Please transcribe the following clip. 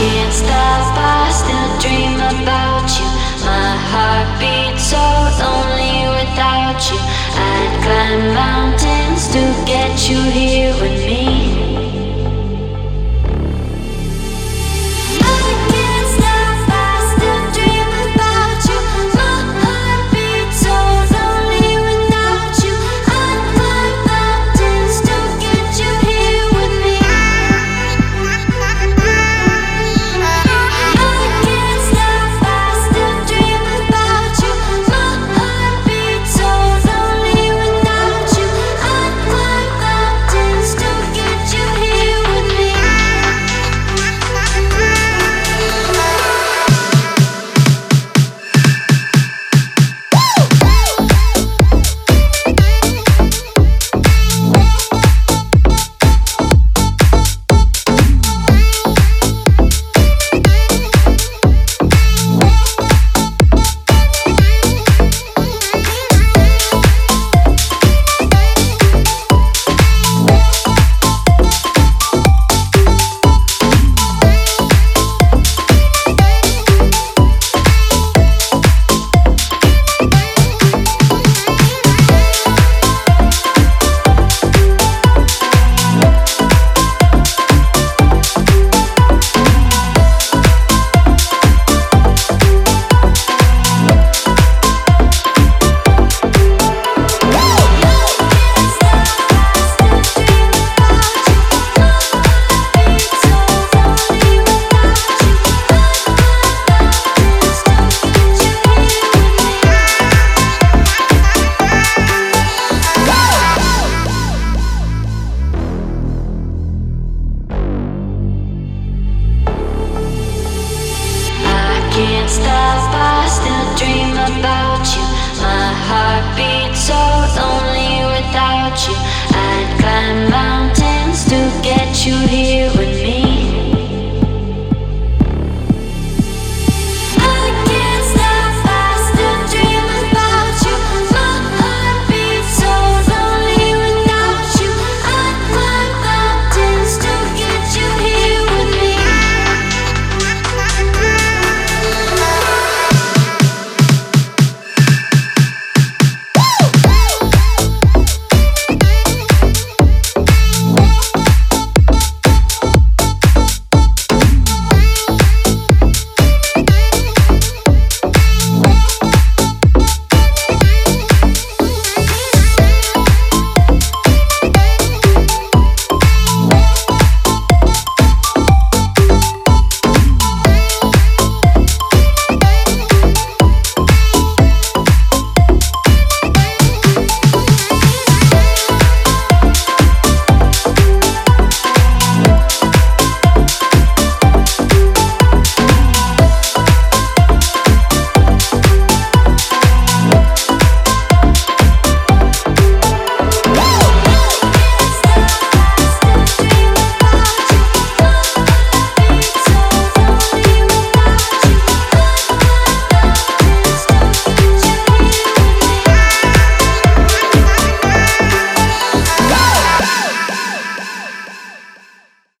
can't stop, I still dream about you. My heart beats so lonely without you. I'd climb mountains to get you here you.